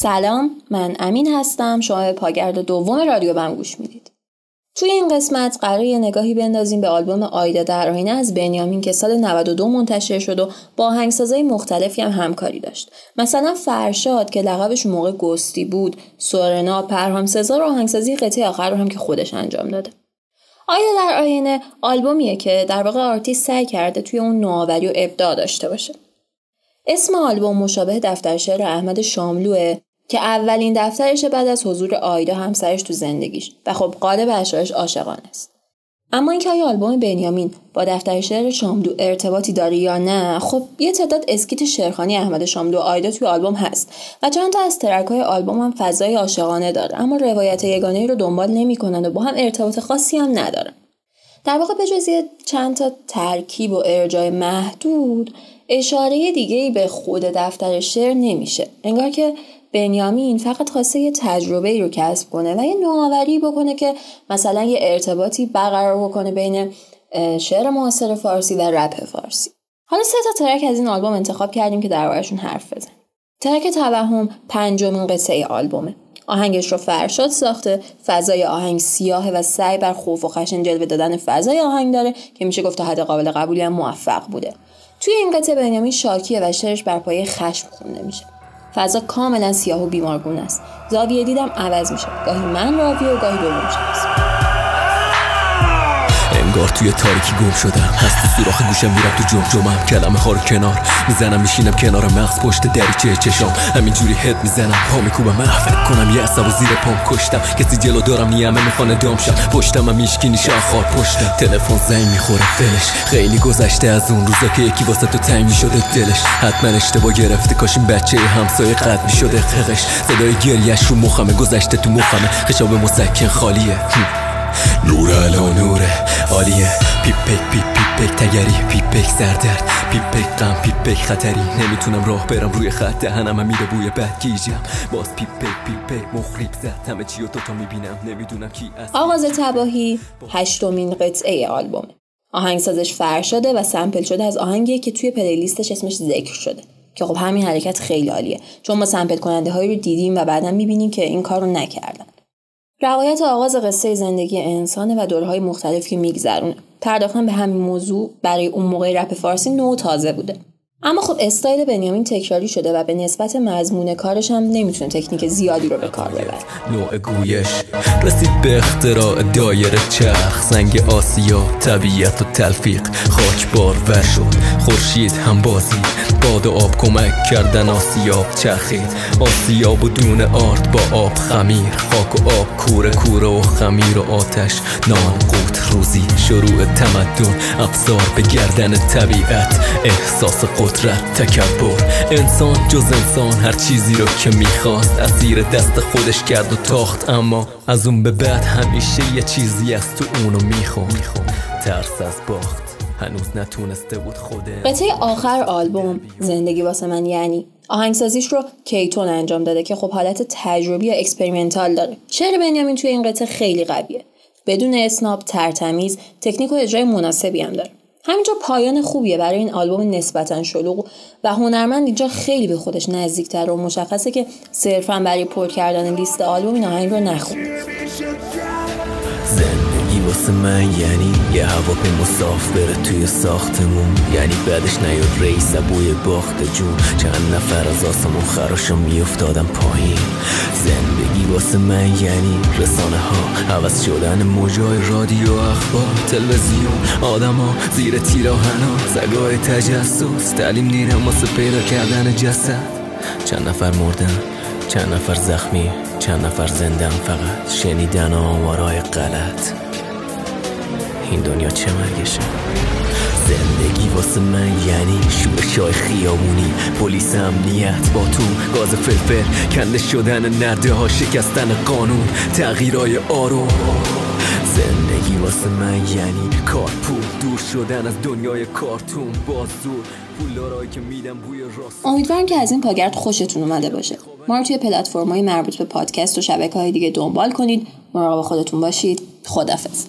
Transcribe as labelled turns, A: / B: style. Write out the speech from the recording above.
A: سلام من امین هستم. شما به پاگرد دوم رادیو بم گوش می‌دید. توی این قسمت قراره یه نگاهی بندازیم به آلبوم آیدا در آینه از بنیامین که سال 92 منتشر شد و با آهنگسازای مختلفی هم همکاری داشت. مثلا فرشاد که لقبش موقع گستی بود سورنا پرهام سزار آهنگسازی قطعه آخر رو هم که خودش انجام داده. آیدا در آینه آلبومیه که در واقع آرتیست سعی کرده توی اون نوآوری و ابداع داشته باشه. اسم آلبوم مشابه دفتر شعر احمد شاملوه. که اولین دفترش بعد از حضور آیدا همسرش تو زندگیش. و خب قالب اشعارش عاشقانه است. اما اینکه آیا آلبوم بنیامین با دفتر شعر شاملو ارتباطی داره یا نه خب یه تعداد اسکیت شعرخانی احمد شاملو و آیدا توی آلبوم هست و چند تا از ترک های آلبوم هم فضای عاشقانه داره. اما روایت یگانه رو دنبال نمی‌کنن و با هم ارتباط خاصی هم ندارن. در واقع به جز چند تا ترکیب و ارجای محدود اشاره دیگه ای به خود دفتر شعر نمیشه. انگار که بنیامین فقط خواسته یه تجربه رو کسب کنه و یه نوآوری بکنه که مثلا یه ارتباطی برقرار بکنه بین شعر معاصر فارسی و رپ فارسی. حالا سه تا ترک از این آلبوم انتخاب کردیم که دربارهشون حرف بزنیم. ترک توهم پنجمین قطعه آلبومه. آهنگش رو فرشاد ساخته فضای آهنگ سیاهه و سعی بر خوف و خشن جلوه دادن فضای آهنگ داره که میشه گفت حد قابل قبولی هم موفق بوده. توی این قطعه بنیامین شاکیه و شعرش بر پایه خشم خونده میشه. فضا کاملا سیاه و بیمارگونه است. زاویه دیدم عوض میشه گاهی من راویه و گاهی دوم شخص
B: انگار توی تاریکی گم شدم. هست تو سوراخ گوشم میرم تو جمجمم کلمه ها رو کنار. می‌زنم میشینم کنار مغز پشت دریچه چشام همینجوری هد می‌زنم پا میکوبم. من فکر کنم یه عصب و زیر پام کشتم. کسی جلو دارم نیمه می‌خوانه دامشم پشتم هم میشکی نیشه خار پشتم. تلفن زنگ می‌خوره دلش خیلی گذشته از اون روزا که یکی واسه تو تنگ می‌شده دلش. حتما اشتباه گرفته. کاش این بچه همسایه قد می‌شده خقش. صدای گریش رو مخمه گذشته تو مخمه. خشاب مسکن خالیه. نور علا نوره. عالیه. پیپک پیپ پیپک تگری پیپک سردرد پیپک غم پیپک خطری. نمی‌تونم راه برم روی خط دهنم میره بوی بد گیجم. باز پیپک پیپک مخریب زد همه چی و دوتا می‌بینم. نمی‌دونم کی از
A: آغاز تباهی هشتمین قطعه آلبومه آهنگسازش فرشاده و سمپل شده از آهنگی که توی پلیلیستش اسمش ذکر شده. که خب همین حرکت خیلی عالیه. چون ما سمپل کننده هایی رو دیدیم و بعدا می‌بینیم که این کار رو نکردن. روایت آغاز قصه زندگی انسانه و دورهای مختلفی که میگذرونه. پرداختن به همین موضوع برای اون موقع رپ فارسی نو تازه بوده. اما خب استایل بنیامین تکراری شده و به نسبت مضمون کارش هم نمی‌تونه تکنیک زیادی رو به کار ببره.
B: نوع گویش رسید به اختراع دایره چرخ زنگ آسیا طبیعت و تلفیق خاک بار ور شد خورشید هم بازی. باد و آب کمک کردن آسیاب چرخید. آسیاب و دون آرد با آب خمیر. خاک و آب کوره کوره و خمیر و آتش. نان قوت روزی شروع تمدن. افزار به گردن طبیعت. احساس قدرت تکبر. انسان جز انسان هر چیزی رو که می‌خواست. از زیر دست خودش کرد و تاخت اما از اون به بعد همیشه یه چیزی از تو اونو می‌خوام ترس از باخت. هنوز نتونسته بود خوده
A: قطعه آخر آلبوم زندگی واسه من یعنی آهنگسازیش رو کیتون انجام داده که خب حالت تجربی یا experimental داره. شعر بنیامین توی این قطعه خیلی قویه. بدون اسناب ترتمیز تکنیک و اجرای مناسبی هم داره. همینجا پایان خوبیه برای این آلبوم نسبتا شلوغ و هنرمند اینجا خیلی به خودش نزدیکتر و مشخصه که صرفا برای پر کردن لیست آلبوم این آهنگ رو نخونده
B: زندگی واسه من یعنی یه هواپیما بره توی ساختمون. یعنی بعدش نیاد رئیس بوی باخت جون. چند نفر از آسمون خراشا میافتادم پایین. زندگی واسه من یعنی رسانه ها عوض شدن موجای رادیو اخبار تلویزیون. آدما زیر تیراهنا سگای تجسس. تعلیم دیرم واسه پیدا کردن جسد. چند نفر مردن چند نفر زخمی چند نفر زندم فقط. شنیدن آمارای غلط. این دنیا چه مرگشه؟ زندگی واسه من یعنی شورشای خیابونی. پلیس امنیت با تو گاز فلفل کنده شدن نرده ها شکستن قانون تغییرای آروم. زندگی واسه من یعنی کارپول. دور شدن از دنیای کارتون. باز دور که میدم بوی راست.
A: امیدوارم که از این پاگرد خوشتون اومده باشه. ما رو توی پلتفرم‌های مربوط به پادکست و شبکه های دیگه دنبال کنید. مراقب خودتون باشید. خدافظ